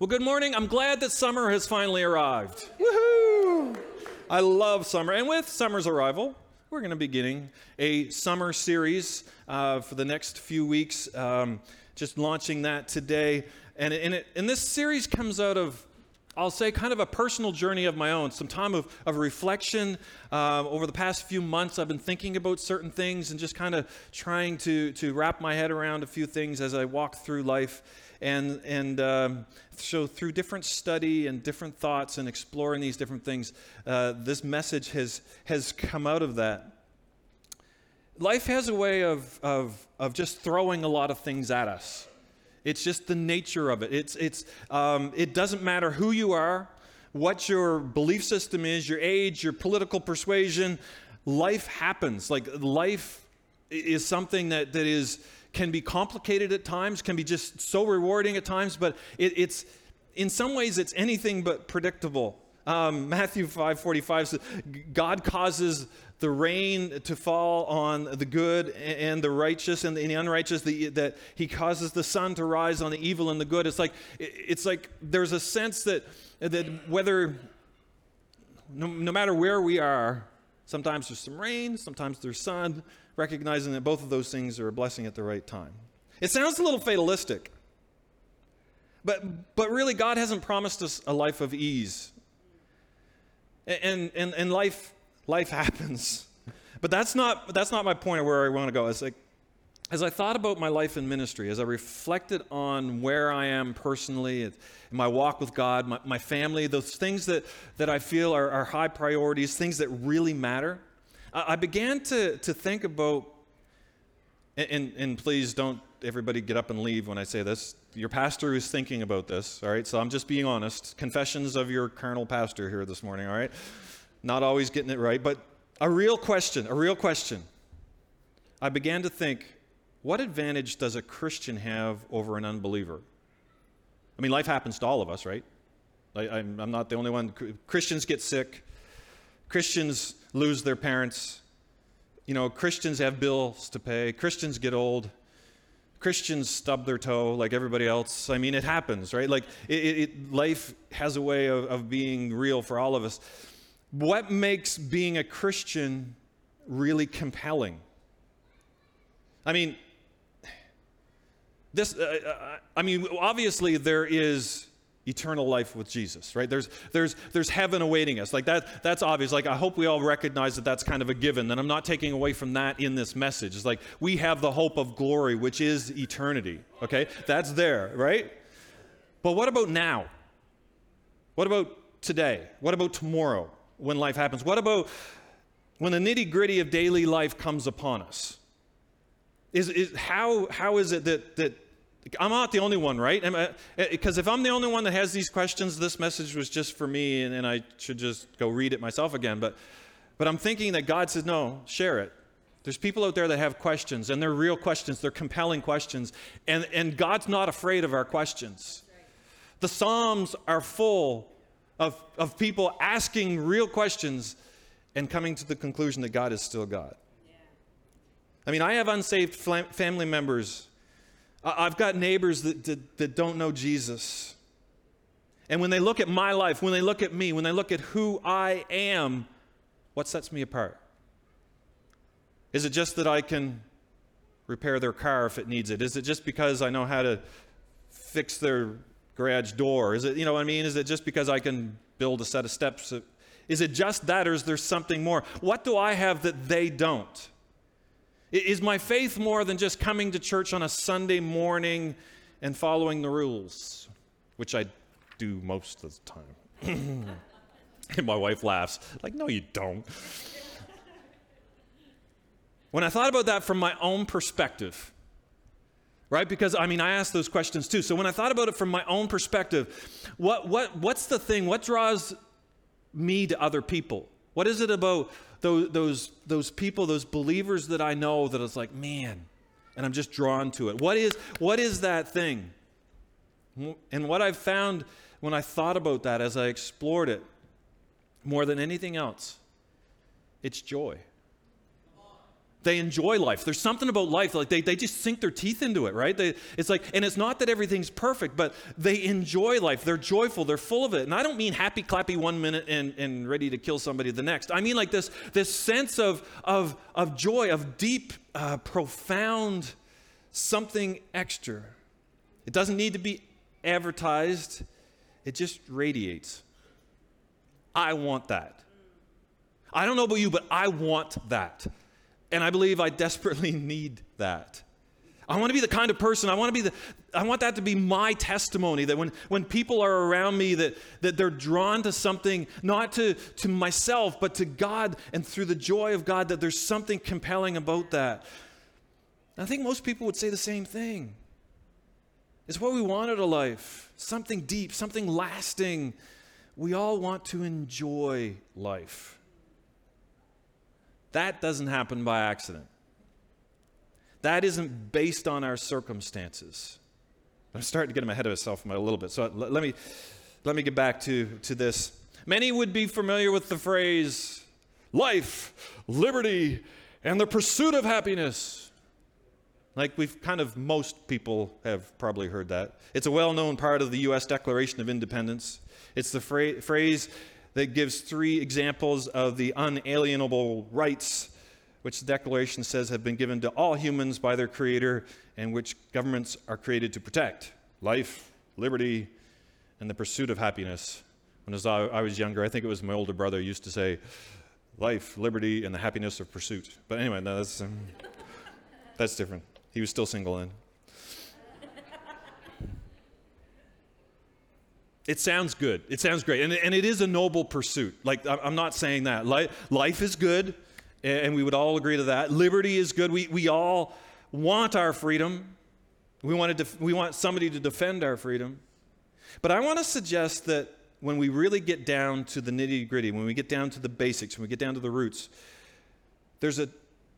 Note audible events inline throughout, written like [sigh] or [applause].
Well, good morning. I'm glad that summer has finally arrived. Woohoo! I love summer. And with summer's arrival, we're going to be beginning a summer series uh, for the next few weeks, um, just launching that today. And, and, it, and this series comes out of I'll say, kind of a personal journey of my own, some time of, of reflection. Uh, over the past few months, I've been thinking about certain things and just kind of trying to, to wrap my head around a few things as I walk through life. And, and um, so, through different study and different thoughts and exploring these different things, uh, this message has, has come out of that. Life has a way of, of, of just throwing a lot of things at us. It's just the nature of it. It's, it's, um, it doesn't matter who you are, what your belief system is, your age, your political persuasion. Life happens. Like life is something that, that is can be complicated at times, can be just so rewarding at times, but it, it's in some ways it's anything but predictable. Um, Matthew 5:45 says, "God causes the rain to fall on the good and the righteous and the unrighteous. The, that He causes the sun to rise on the evil and the good." It's like it's like there's a sense that that whether no, no matter where we are, sometimes there's some rain, sometimes there's sun. Recognizing that both of those things are a blessing at the right time. It sounds a little fatalistic, but but really, God hasn't promised us a life of ease and, and, and life, life [laughs] happens. But that's not, that's not my point of where I want to go. It's like, as I thought about my life in ministry, as I reflected on where I am personally, my walk with God, my, my family, those things that, that I feel are, are high priorities, things that really matter, I, I began to, to think about, and, and, and please don't everybody get up and leave when I say this. Your pastor is thinking about this, all right? So I'm just being honest. Confessions of your carnal pastor here this morning, all right? Not always getting it right, but a real question, a real question. I began to think, what advantage does a Christian have over an unbeliever? I mean, life happens to all of us, right? I, am not the only one. Christians get sick. Christians lose their parents. You know, Christians have bills to pay. Christians get old. Christians stub their toe like everybody else. I mean, it happens, right? Like, it, it, life has a way of, of being real for all of us. What makes being a Christian really compelling? I mean, this, uh, uh I mean, obviously there is eternal life with Jesus, right? There's, there's, there's heaven awaiting us. Like that, that's obvious. Like I hope we all recognize that that's kind of a given. And I'm not taking away from that in this message. It's like we have the hope of glory, which is eternity, okay? That's there, right? But what about now? What about today? What about tomorrow when life happens? What about when the nitty gritty of daily life comes upon us? Is, is, how, how is it that, that I'm not the only one, right? Because eh, if I'm the only one that has these questions, this message was just for me, and, and I should just go read it myself again. But, but I'm thinking that God says, no, share it. There's people out there that have questions, and they're real questions, they're compelling questions, and, and God's not afraid of our questions. The Psalms are full of, of people asking real questions and coming to the conclusion that God is still God. I mean, I have unsaved family members I've got neighbors that, that, that, don't know Jesus. And when they look at my life, when they look at me, when they look at who I am, what sets me apart? Is it just that I can repair their car if it needs it? Is it just because I know how to fix their garage door? Is it, you know what I mean? Is it just because I can build a set of steps? Is it just that, or is there something more? What do I have that they don't? Is my faith more than just coming to church on a Sunday morning and following the rules, which I do most of the time? [clears throat] and my wife laughs, like, no, you don't. when I thought about that from my own perspective, right? Because I mean, I asked those questions too. So when I thought about it from my own perspective, what, what, what's the thing? What draws me to other people? What is it about those, those, those people, those believers that I know that it's like, man, and I'm just drawn to it. What is, what is that thing? And what I've found when I thought about that as I explored it, more than anything else, it's joy. They enjoy life. There's something about life, like they, they just sink their teeth into it, right? They, it's like, and it's not that everything's perfect, but they enjoy life. They're joyful. They're full of it. And I don't mean happy, clappy one minute and, and ready to kill somebody the next. I mean like this, this sense of, of, of joy, of deep, uh, profound something extra. It doesn't need to be advertised, it just radiates. I want that. I don't know about you, but I want that. And I believe I desperately [laughs] need that. I want to be the kind of person, I want to be the, I want that to be my testimony that when, when people are around me that, that they're drawn to something, not to, to myself, but to God and through the joy of God, that there's something compelling about that. I think most people would say the same thing. It's what we want out of life something deep, something lasting. We all want to enjoy life. That doesn't happen by accident. That isn't based on our circumstances. I'm starting to get him ahead of myself a little bit. So let, me, let me get back to, to this. Many would be familiar with the phrase life, liberty, and the pursuit of happiness. Like we've kind of, most people have probably heard that. It's a well known part of the U.S. Declaration of Independence. It's the phrase that gives three examples of the unalienable rights which the Declaration says have been given to all humans by their Creator and which governments are created to protect life, liberty, and the pursuit of happiness. When I was younger, I think it was my older brother used to say, life, liberty, and the happiness of pursuit. But anyway, no, that's, um, that's different. He was still single then. It sounds good. It sounds great. And, and it is a noble pursuit. Like, I'm not saying that. Life, is good, and we would all agree to that. Liberty is good. We, we all want our freedom. We want, to def- we want somebody to defend our freedom. But I want to suggest that when we really get down to the nitty gritty, when we get down to the basics, when we get down to the roots, there's a,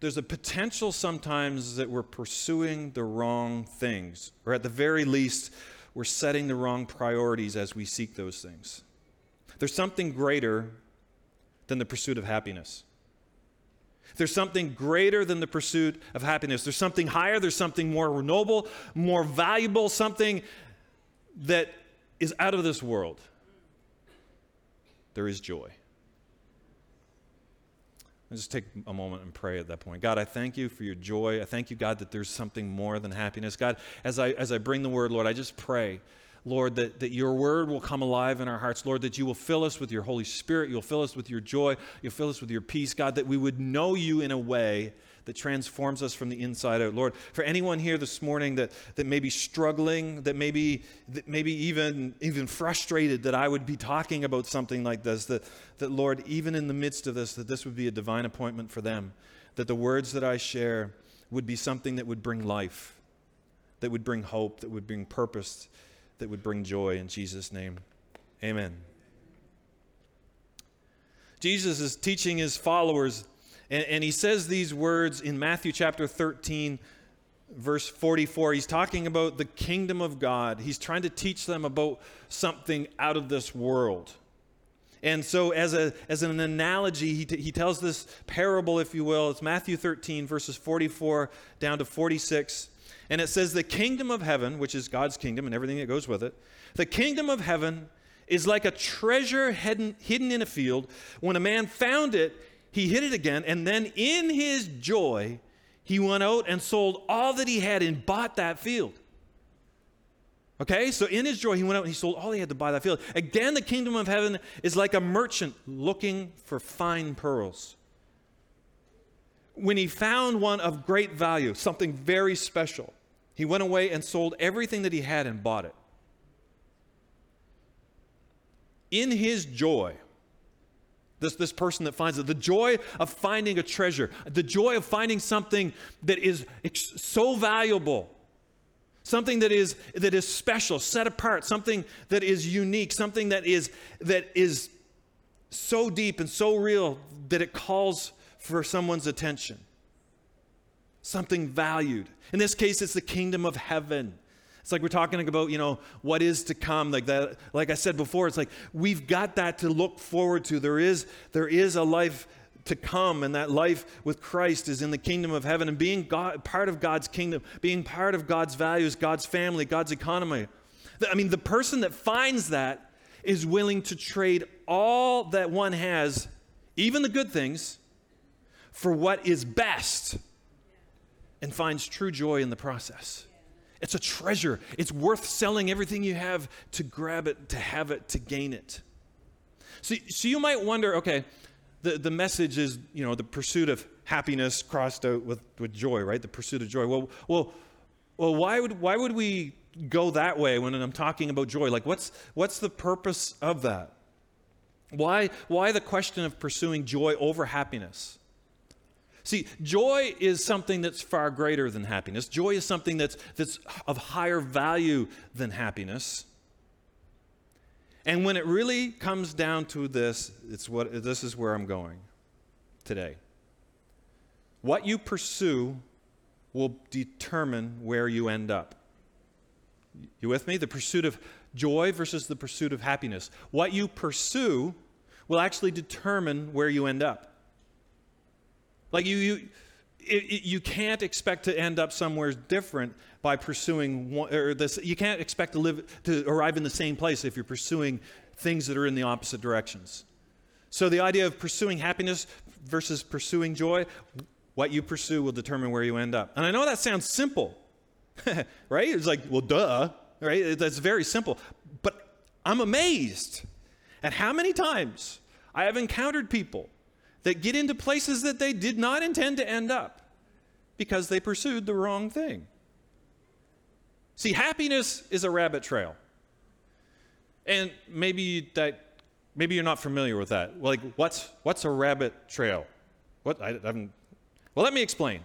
there's a potential sometimes that we're pursuing the wrong things, or at the very least, we're setting the wrong priorities as we seek those things. There's something greater than the pursuit of happiness. There's something greater than the pursuit of happiness. There's something higher, there's something more noble, more valuable, something that is out of this world. There is joy. Just take a moment and pray at that point. God, I thank you for your joy. I thank you, God, that there's something more than happiness. God, as I, as I bring the word, Lord, I just pray, Lord, that, that your word will come alive in our hearts. Lord, that you will fill us with your Holy Spirit. You'll fill us with your joy. You'll fill us with your peace, God, that we would know you in a way that transforms us from the inside out. Lord, for anyone here this morning that, that may be struggling, that may be, that maybe even, even frustrated that I would be talking about something like this, that, that, Lord, even in the midst of this, that this would be a divine appointment for them, that the words that I share would be something that would bring life, that would bring hope, that would bring purpose, that would bring joy in Jesus' name. Amen. Jesus is teaching his followers and, and he says these words in Matthew chapter 13, verse 44. He's talking about the kingdom of God. He's trying to teach them about something out of this world. And so, as, a, as an analogy, he, t- he tells this parable, if you will. It's Matthew 13, verses 44 down to 46. And it says, The kingdom of heaven, which is God's kingdom and everything that goes with it, the kingdom of heaven is like a treasure hidden, hidden in a field. When a man found it, he hit it again, and then in his joy, he went out and sold all that he had and bought that field. Okay, so in his joy, he went out and he sold all he had to buy that field. Again, the kingdom of heaven is like a merchant looking for fine pearls. When he found one of great value, something very special, he went away and sold everything that he had and bought it. In his joy, this, this person that finds it, the joy of finding a treasure, the joy of finding something that is so valuable, something that is, that is special, set apart, something that is unique, something that is, that is so deep and so real that it calls for someone's attention. Something valued. In this case, it's the kingdom of heaven. It's like we're talking about, you know, what is to come. Like that, like I said before, it's like we've got that to look forward to. There is, there is a life to come and that life with Christ is in the kingdom of heaven and being God, part of God's kingdom, being part of God's values, God's family, God's economy. I mean, the person that finds that is willing to trade all that one has, even the good things, for what is best and finds true joy in the process. It's a treasure. It's worth selling everything you have to grab it, to have it, to gain it. So, so you might wonder okay, the, the message is, you know, the pursuit of happiness crossed out with, with joy, right? The pursuit of joy. Well, well, well why, would, why would we go that way when I'm talking about joy? Like, what's, what's the purpose of that? Why, why the question of pursuing joy over happiness? See, joy is something that's far greater than happiness. Joy is something that's, that's of higher value than happiness. And when it really comes down to this, it's what, this is where I'm going today. What you pursue will determine where you end up. You with me? The pursuit of joy versus the pursuit of happiness. What you pursue will actually determine where you end up. Like you, you, it, it, you can't expect to end up somewhere different by pursuing one, or this. You can't expect to live to arrive in the same place if you're pursuing things that are in the opposite directions. So the idea of pursuing happiness versus pursuing joy, what you pursue will determine where you end up. And I know that sounds simple, [laughs] right? It's like, well, duh, right? That's very simple. But I'm amazed at how many times I have encountered people that get into places that they did not intend to end up because they pursued the wrong thing. See, happiness is a rabbit trail. And maybe that maybe you're not familiar with that. Like what's what's a rabbit trail? What I haven't Well, let me explain.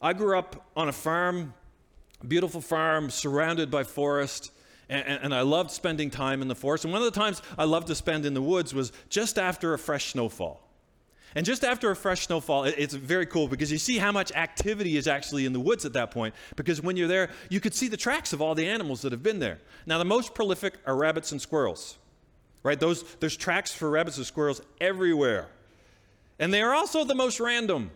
I grew up on a farm, beautiful farm surrounded by forest. And, and, I loved spending time in the forest. And one of the times I loved to spend in the woods was just after a fresh snowfall. And just after a fresh snowfall, it, it's very cool because you see how much activity is actually in the woods at that point. Because when you're there, you could see the tracks of all the animals that have been there. Now, the most prolific are rabbits and squirrels, right? Those, there's tracks for rabbits and squirrels everywhere. And they are also the most random.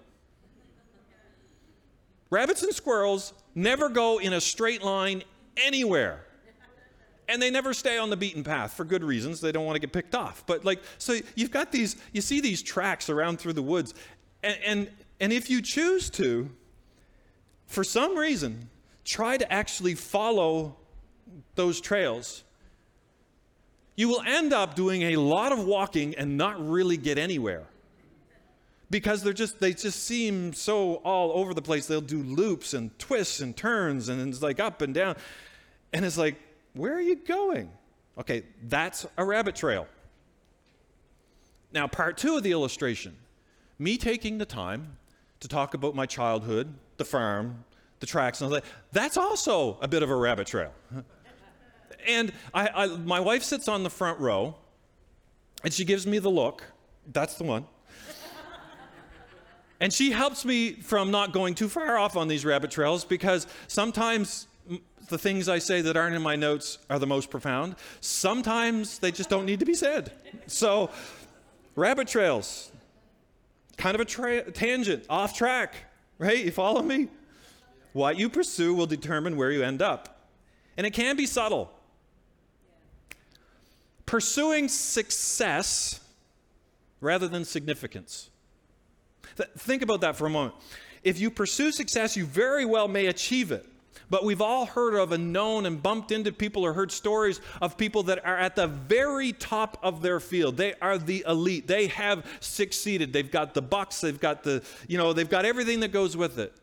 Rabbits and squirrels never go in a straight line anywhere and they never stay on the beaten path for good reasons. They don't want to get picked off. But like, so you've got these, you see these tracks around through the woods, and and, and if you choose to, for some reason, try to actually follow those trails, you will end up doing a lot of walking and not really get anywhere because they're just they just seem so all over the place they'll do loops and twists and turns and it's like up and down and it's like where are you going? Okay, that's a rabbit trail. Now, part two of the illustration me taking the time to talk about my childhood, the farm, the tracks, and all that, that's also a bit of a rabbit trail. [laughs] and I, I, my wife sits on the front row, and she gives me the look. That's the one. [laughs] and she helps me from not going too far off on these rabbit trails because sometimes the things I say that aren't in my notes are the most profound. Sometimes they just don't need to be said. So, rabbit trails, kind of a tra- tangent, off track, right? You follow me? What you pursue will determine where you end up. And it can be subtle. Pursuing success rather than significance. Th- think about that for a moment. If you pursue success, you very well may achieve it. But we've all heard of and known and bumped into people or heard stories of people that are at the very top of their field. They are the elite. They have succeeded. They've got the bucks, they've got the, you know, they've got everything that goes with it.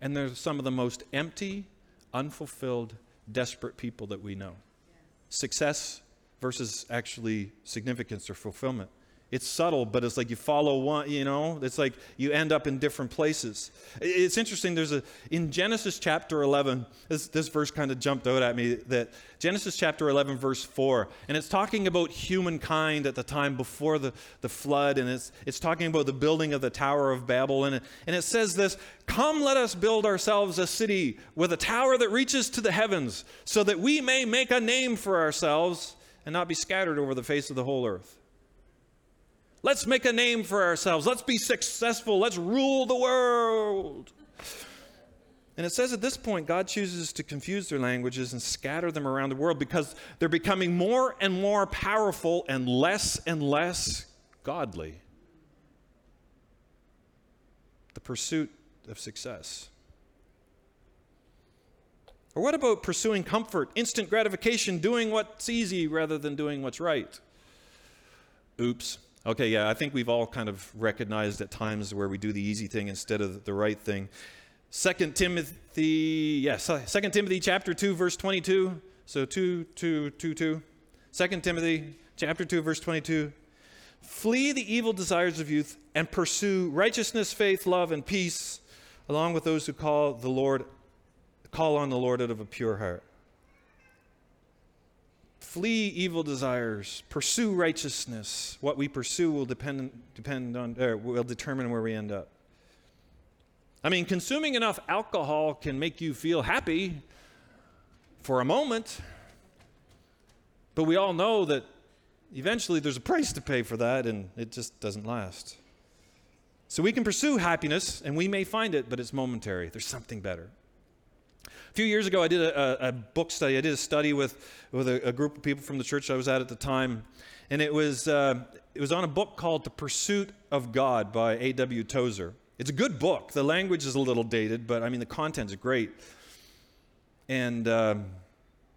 And they're some of the most empty, unfulfilled, desperate people that we know. Success versus actually significance or fulfillment. It's subtle, but it's like you follow one, you know, it's like you end up in different places. It's interesting, there's a, in Genesis chapter 11, this, this verse kind of jumped out at me that Genesis chapter 11, verse 4, and it's talking about humankind at the time before the, the flood, and it's, it's talking about the building of the Tower of Babel, and it, and it says this Come, let us build ourselves a city with a tower that reaches to the heavens, so that we may make a name for ourselves and not be scattered over the face of the whole earth. Let's make a name for ourselves. Let's be successful. Let's rule the world. And it says at this point, God chooses to confuse their languages and scatter them around the world because they're becoming more and more powerful and less and less godly. The pursuit of success. Or what about pursuing comfort, instant gratification, doing what's easy rather than doing what's right? Oops. Okay, yeah, I think we've all kind of recognized at times where we do the easy thing instead of the right thing. Second Timothy, yes, Second Timothy chapter 2, verse 22. So 2, 2, 2, 2. 2 Timothy chapter 2, verse 22. Flee the evil desires of youth and pursue righteousness, faith, love, and peace, along with those who call the Lord, call on the Lord out of a pure heart. Flee evil desires, pursue righteousness. What we pursue will depend, depend on, or will determine where we end up. I mean, consuming enough alcohol can make you feel happy for a moment, but we all know that eventually there's a price to pay for that and it just doesn't last. So we can pursue happiness and we may find it, but it's momentary. There's something better. Few years ago, I did a, a, book study. I did a study with, with a, a, group of people from the church I was at at the time. And it was, uh, it was on a book called The Pursuit of God by A.W. Tozer. It's a good book. The language is a little dated, but I mean, the content's great. And, uh,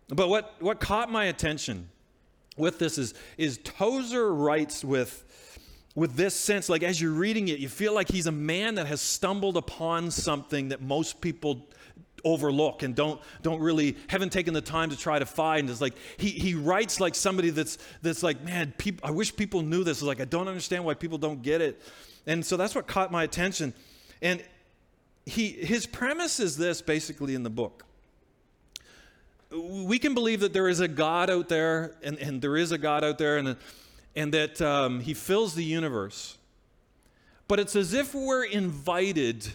but what, what caught my attention with this is, is Tozer writes with, with this sense, like as you're reading it, you feel like he's a man that has stumbled upon something that most people overlook and don't don't really haven't taken the time to try to find. Is like he he writes like somebody that's that's like man people I wish people knew this. Is like I don't understand why people don't get it. And so that's what caught my attention. And he his premise is this basically in the book. We can believe that there is a God out there and, and there is a God out there and and that um, he fills the universe. But it's as if we're invited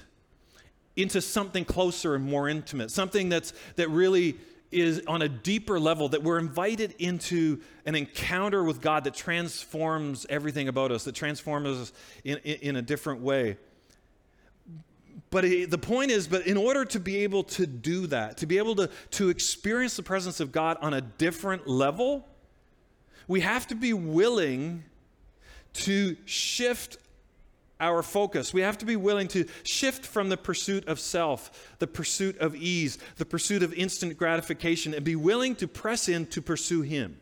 into something closer and more intimate, something that's, that really is on a deeper level, that we're invited into an encounter with God that transforms everything about us, that transforms us in, in, in a different way. But it, the point is, but in order to be able to do that, to be able to, to experience the presence of God on a different level, we have to be willing to shift our focus. We have to be willing to shift from the pursuit of self, the pursuit of ease, the pursuit of instant gratification, and be willing to press in to pursue Him,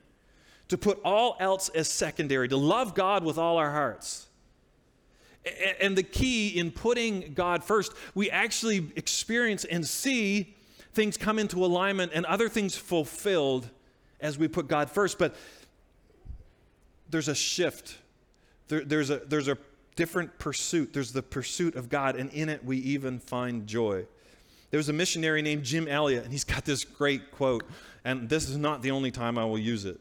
to put all else as secondary, to love God with all our hearts. And the key in putting God first, we actually experience and see things come into alignment and other things fulfilled as we put God first. But there's a shift. There, there's, a, there's a different pursuit. There's the pursuit of God, and in it we even find joy. There was a missionary named Jim Elliot, and he's got this great quote, and this is not the only time I will use it.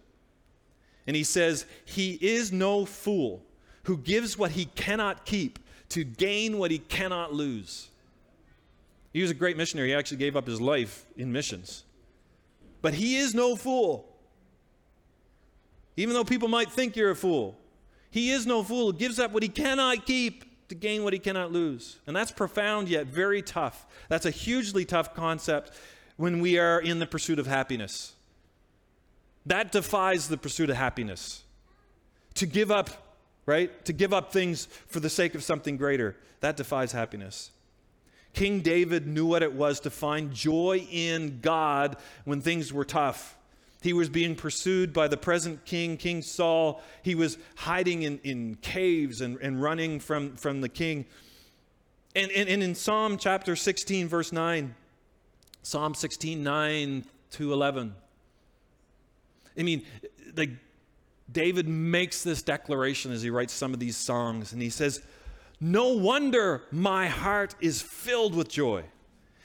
And he says, He is no fool who gives what he cannot keep to gain what he cannot lose. He was a great missionary. He actually gave up his life in missions. But he is no fool. Even though people might think you're a fool, he is no fool gives up what he cannot keep to gain what he cannot lose. And that's profound yet very tough. That's a hugely tough concept when we are in the pursuit of happiness. That defies the pursuit of happiness. To give up, right? To give up things for the sake of something greater, that defies happiness. King David knew what it was to find joy in God when things were tough. He was being pursued by the present king, King Saul. He was hiding in, in caves and, and running from, from the king. And, and, and in Psalm chapter 16, verse 9, Psalm 16, 9 to 11, I mean, like David makes this declaration as he writes some of these songs, and he says, No wonder my heart is filled with joy,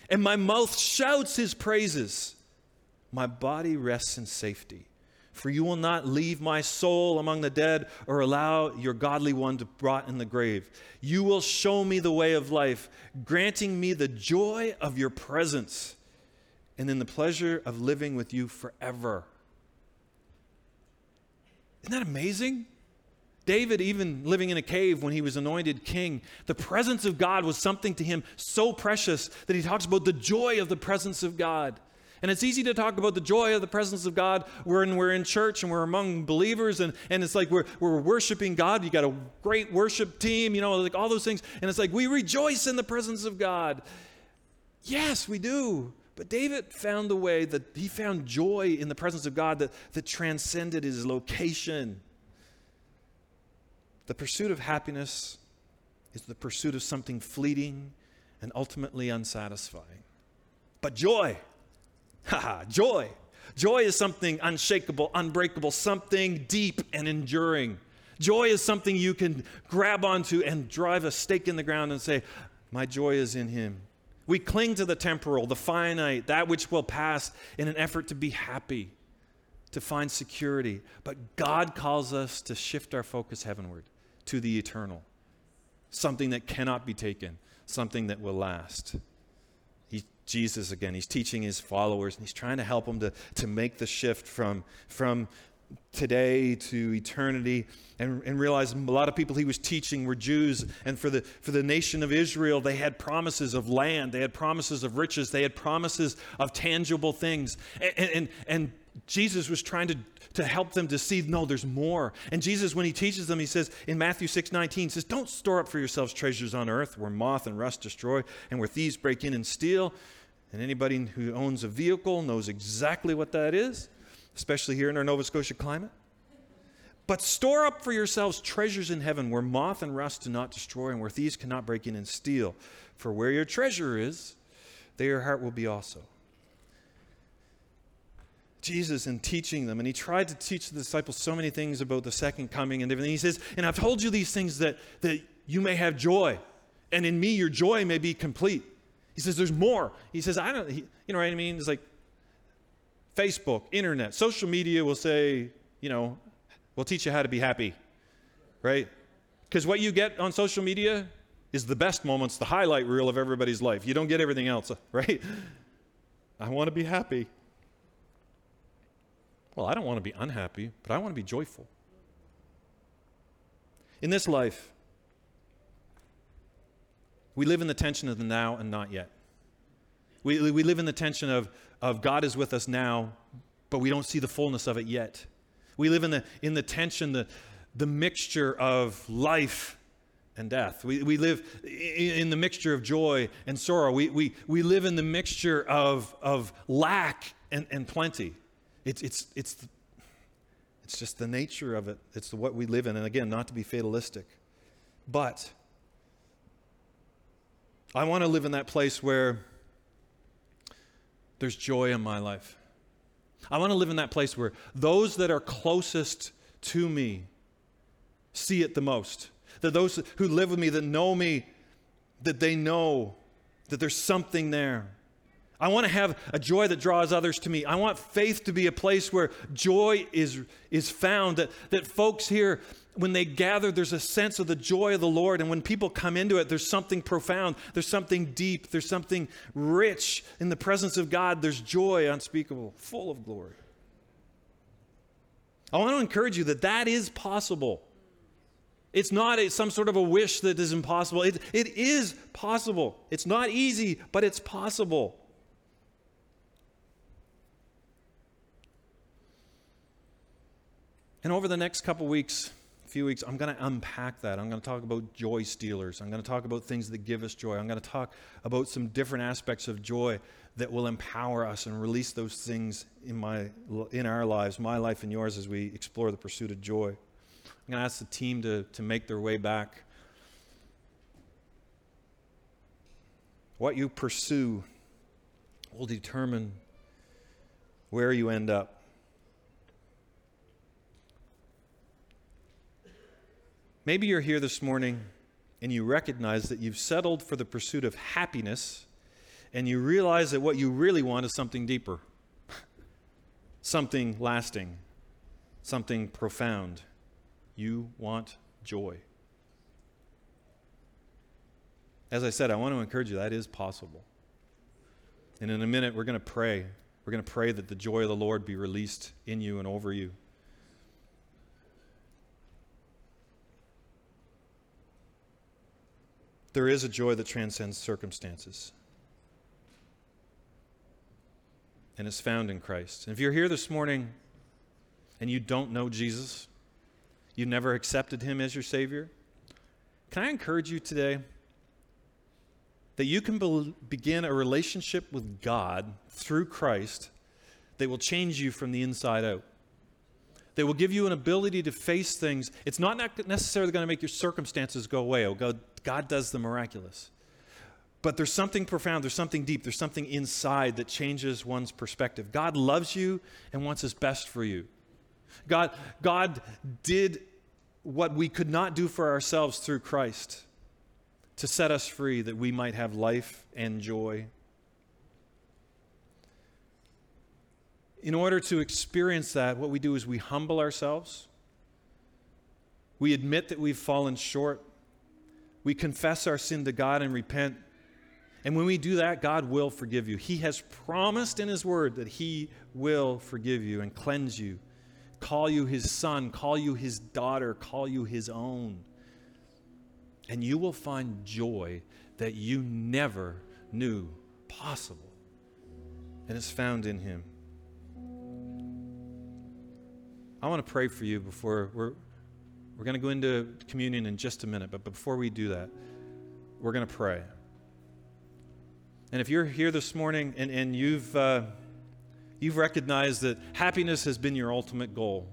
and my mouth shouts his praises. My body rests in safety. For you will not leave my soul among the dead or allow your godly one to rot in the grave. You will show me the way of life, granting me the joy of your presence and in the pleasure of living with you forever. Isn't that amazing? David, even living in a cave when he was anointed king, the presence of God was something to him so precious that he talks about the joy of the presence of God. And it's easy to talk about the joy of the presence of God when we're in church and we're among believers and, and it's like we're, we're worshiping God. You got a great worship team, you know, like all those things. And it's like we rejoice in the presence of God. Yes, we do. But David found the way that he found joy in the presence of God that, that transcended his location. The pursuit of happiness is the pursuit of something fleeting and ultimately unsatisfying. But joy, haha, joy. Joy is something unshakable, unbreakable, something deep and enduring. Joy is something you can grab onto and drive a stake in the ground and say, My joy is in Him. We cling to the temporal, the finite, that which will pass in an effort to be happy, to find security. But God calls us to shift our focus heavenward to the eternal, something that cannot be taken, something that will last. Jesus, again, he's teaching his followers and he's trying to help them to, to make the shift from, from today to eternity and, and realize a lot of people he was teaching were Jews. And for the, for the nation of Israel, they had promises of land, they had promises of riches, they had promises of tangible things. And, and, and Jesus was trying to to help them to see, no, there's more. And Jesus, when he teaches them, he says in Matthew 6 19, says, Don't store up for yourselves treasures on earth where moth and rust destroy and where thieves break in and steal. And anybody who owns a vehicle knows exactly what that is, especially here in our Nova Scotia climate. But store up for yourselves treasures in heaven where moth and rust do not destroy and where thieves cannot break in and steal. For where your treasure is, there your heart will be also. Jesus and teaching them. And he tried to teach the disciples so many things about the second coming and everything. He says, And I've told you these things that, that you may have joy, and in me your joy may be complete. He says, There's more. He says, I don't, he, you know what I mean? It's like Facebook, internet, social media will say, you know, we'll teach you how to be happy, right? Because what you get on social media is the best moments, the highlight reel of everybody's life. You don't get everything else, [laughs] right? I want to be happy. Well, I don't want to be unhappy, but I want to be joyful. In this life, we live in the tension of the now and not yet. We, we live in the tension of, of God is with us now, but we don't see the fullness of it yet. We live in the, in the tension, the, the mixture of life and death. We, we live in the mixture of joy and sorrow. We, we, we live in the mixture of, of lack and, and plenty. It's, it's, it's, it's just the nature of it. It's what we live in. And again, not to be fatalistic. But I want to live in that place where there's joy in my life. I want to live in that place where those that are closest to me see it the most. That those who live with me, that know me, that they know that there's something there. I want to have a joy that draws others to me. I want faith to be a place where joy is, is found, that, that folks here, when they gather, there's a sense of the joy of the Lord. And when people come into it, there's something profound, there's something deep, there's something rich in the presence of God. There's joy unspeakable, full of glory. I want to encourage you that that is possible. It's not a, some sort of a wish that is impossible. It, it is possible. It's not easy, but it's possible. And over the next couple weeks, few weeks, I'm going to unpack that. I'm going to talk about joy stealers. I'm going to talk about things that give us joy. I'm going to talk about some different aspects of joy that will empower us and release those things in, my, in our lives, my life and yours, as we explore the pursuit of joy. I'm going to ask the team to, to make their way back. What you pursue will determine where you end up. Maybe you're here this morning and you recognize that you've settled for the pursuit of happiness and you realize that what you really want is something deeper, something lasting, something profound. You want joy. As I said, I want to encourage you that is possible. And in a minute, we're going to pray. We're going to pray that the joy of the Lord be released in you and over you. There is a joy that transcends circumstances. And is found in Christ. And if you're here this morning and you don't know Jesus, you've never accepted him as your Savior, can I encourage you today that you can be- begin a relationship with God through Christ that will change you from the inside out? That will give you an ability to face things. It's not necessarily going to make your circumstances go away. Oh, God, God does the miraculous. But there's something profound, there's something deep, there's something inside that changes one's perspective. God loves you and wants his best for you. God, God did what we could not do for ourselves through Christ to set us free that we might have life and joy. In order to experience that, what we do is we humble ourselves. We admit that we've fallen short. We confess our sin to God and repent. And when we do that, God will forgive you. He has promised in His Word that He will forgive you and cleanse you call you his son, call you his daughter, call you his own. And you will find joy that you never knew possible. And it's found in him. I want to pray for you before we're, we're going to go into communion in just a minute. But before we do that, we're going to pray. And if you're here this morning and, and you've. Uh, you've recognized that happiness has been your ultimate goal.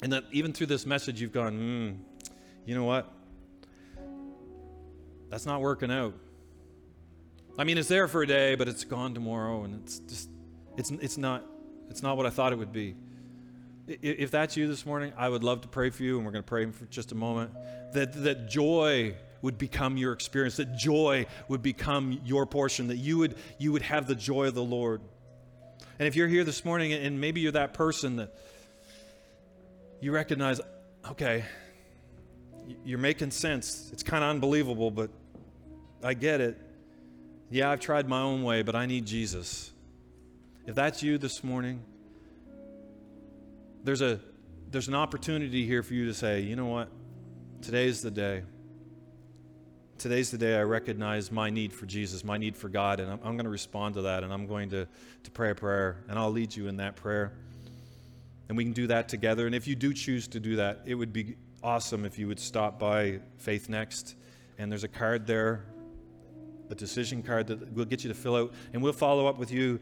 And that even through this message, you've gone, hmm, you know what? That's not working out. I mean, it's there for a day, but it's gone tomorrow, and it's just, it's, it's, not, it's not what I thought it would be. If that's you this morning, I would love to pray for you, and we're going to pray for just a moment. That, that joy would become your experience, that joy would become your portion, that you would, you would have the joy of the Lord. And if you're here this morning and maybe you're that person that you recognize, okay, you're making sense. It's kind of unbelievable, but I get it. Yeah, I've tried my own way, but I need Jesus. If that's you this morning, there's a there's an opportunity here for you to say, you know what? Today's the day. Today's the day I recognize my need for Jesus, my need for God, and I'm, I'm going to respond to that, and I'm going to, to pray a prayer, and I'll lead you in that prayer. And we can do that together. And if you do choose to do that, it would be awesome if you would stop by Faith Next, and there's a card there, a decision card that we'll get you to fill out, and we'll follow up with you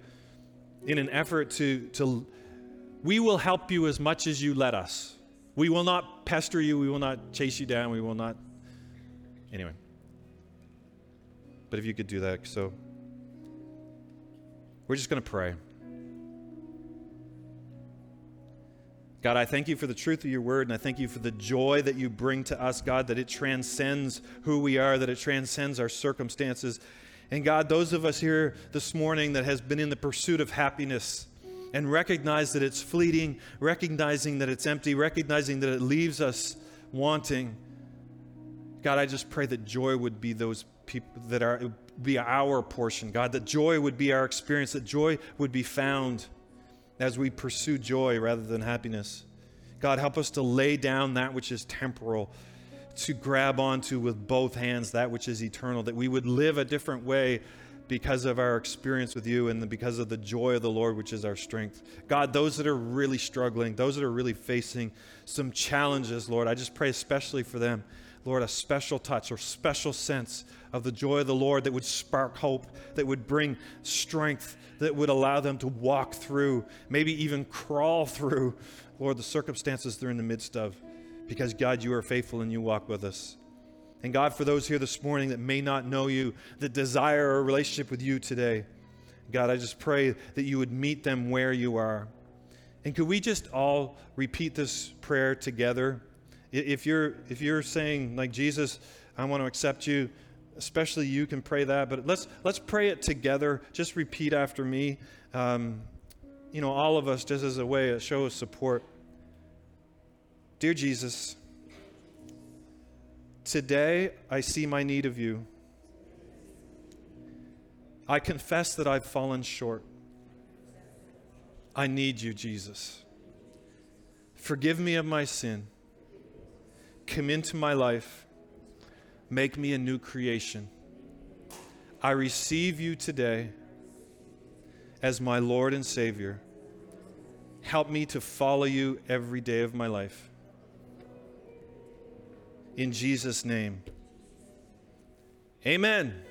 in an effort to, to we will help you as much as you let us. We will not pester you, we will not chase you down, we will not. Anyway. But if you could do that, so we're just going to pray. God, I thank you for the truth of your word, and I thank you for the joy that you bring to us, God, that it transcends who we are, that it transcends our circumstances. And God, those of us here this morning that has been in the pursuit of happiness and recognize that it's fleeting, recognizing that it's empty, recognizing that it leaves us wanting. God, I just pray that joy would be those people that are be our portion, God, that joy would be our experience, that joy would be found as we pursue joy rather than happiness. God, help us to lay down that which is temporal, to grab onto with both hands that which is eternal, that we would live a different way because of our experience with you and because of the joy of the Lord, which is our strength. God, those that are really struggling, those that are really facing some challenges, Lord, I just pray especially for them. Lord, a special touch or special sense of the joy of the Lord that would spark hope, that would bring strength, that would allow them to walk through, maybe even crawl through, Lord, the circumstances they're in the midst of. Because, God, you are faithful and you walk with us. And God, for those here this morning that may not know you, that desire a relationship with you today, God, I just pray that you would meet them where you are. And could we just all repeat this prayer together? If you're, if you're saying, like, Jesus, I want to accept you, especially you can pray that, but let's, let's pray it together. Just repeat after me. Um, you know, all of us, just as a way, a show of support. Dear Jesus, today I see my need of you. I confess that I've fallen short. I need you, Jesus. Forgive me of my sin come into my life, Make me a new creation. I receive you today as my Lord and Savior. Help me to follow you every day of my life. In Jesus' name. Amen.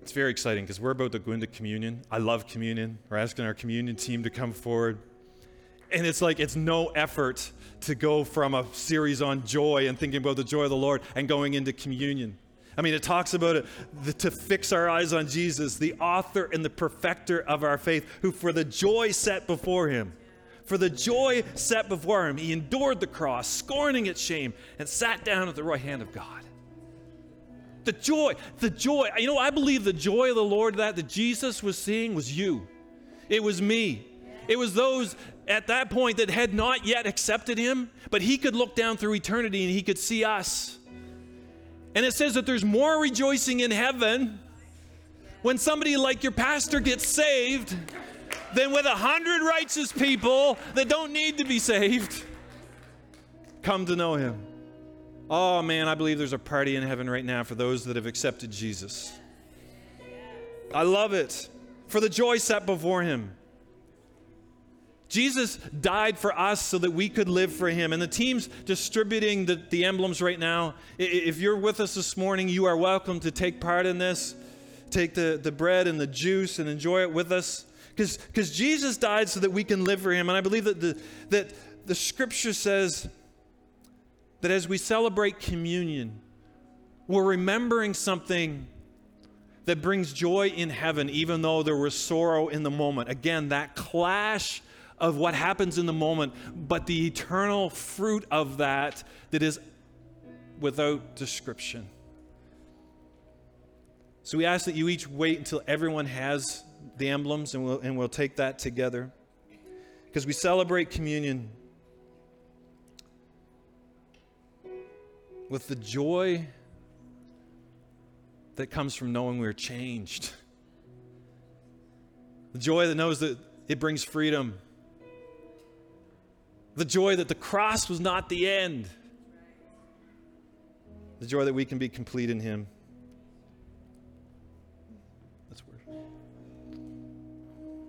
It's very exciting because we're about to go into communion. I love communion. We're asking our communion team to come forward. And it's like it's no effort to go from a series on joy and thinking about the joy of the Lord and going into communion. I mean, it talks about it the, to fix our eyes on Jesus, the author and the perfecter of our faith, who for the joy set before him, for the joy set before him, he endured the cross, scorning its shame, and sat down at the right hand of God. The joy, the joy. You know, I believe the joy of the Lord that, that Jesus was seeing was you. It was me. It was those at that point that had not yet accepted him, but he could look down through eternity and he could see us. And it says that there's more rejoicing in heaven when somebody like your pastor gets saved than with a hundred righteous people that don't need to be saved come to know him. Oh man, I believe there's a party in heaven right now for those that have accepted Jesus. I love it. For the joy set before him. Jesus died for us so that we could live for him. And the team's distributing the, the emblems right now. If you're with us this morning, you are welcome to take part in this. Take the, the bread and the juice and enjoy it with us. Because Jesus died so that we can live for him. And I believe that the, that the scripture says that as we celebrate communion, we're remembering something that brings joy in heaven, even though there was sorrow in the moment. Again, that clash of what happens in the moment, but the eternal fruit of that that is without description. So we ask that you each wait until everyone has the emblems and we'll, and we'll take that together. Because we celebrate communion with the joy that comes from knowing we're changed. The joy that knows that it brings freedom. The joy that the cross was not the end. The joy that we can be complete in Him.